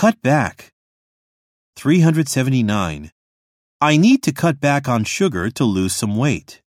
Cut back. 379. I need to cut back on sugar to lose some weight.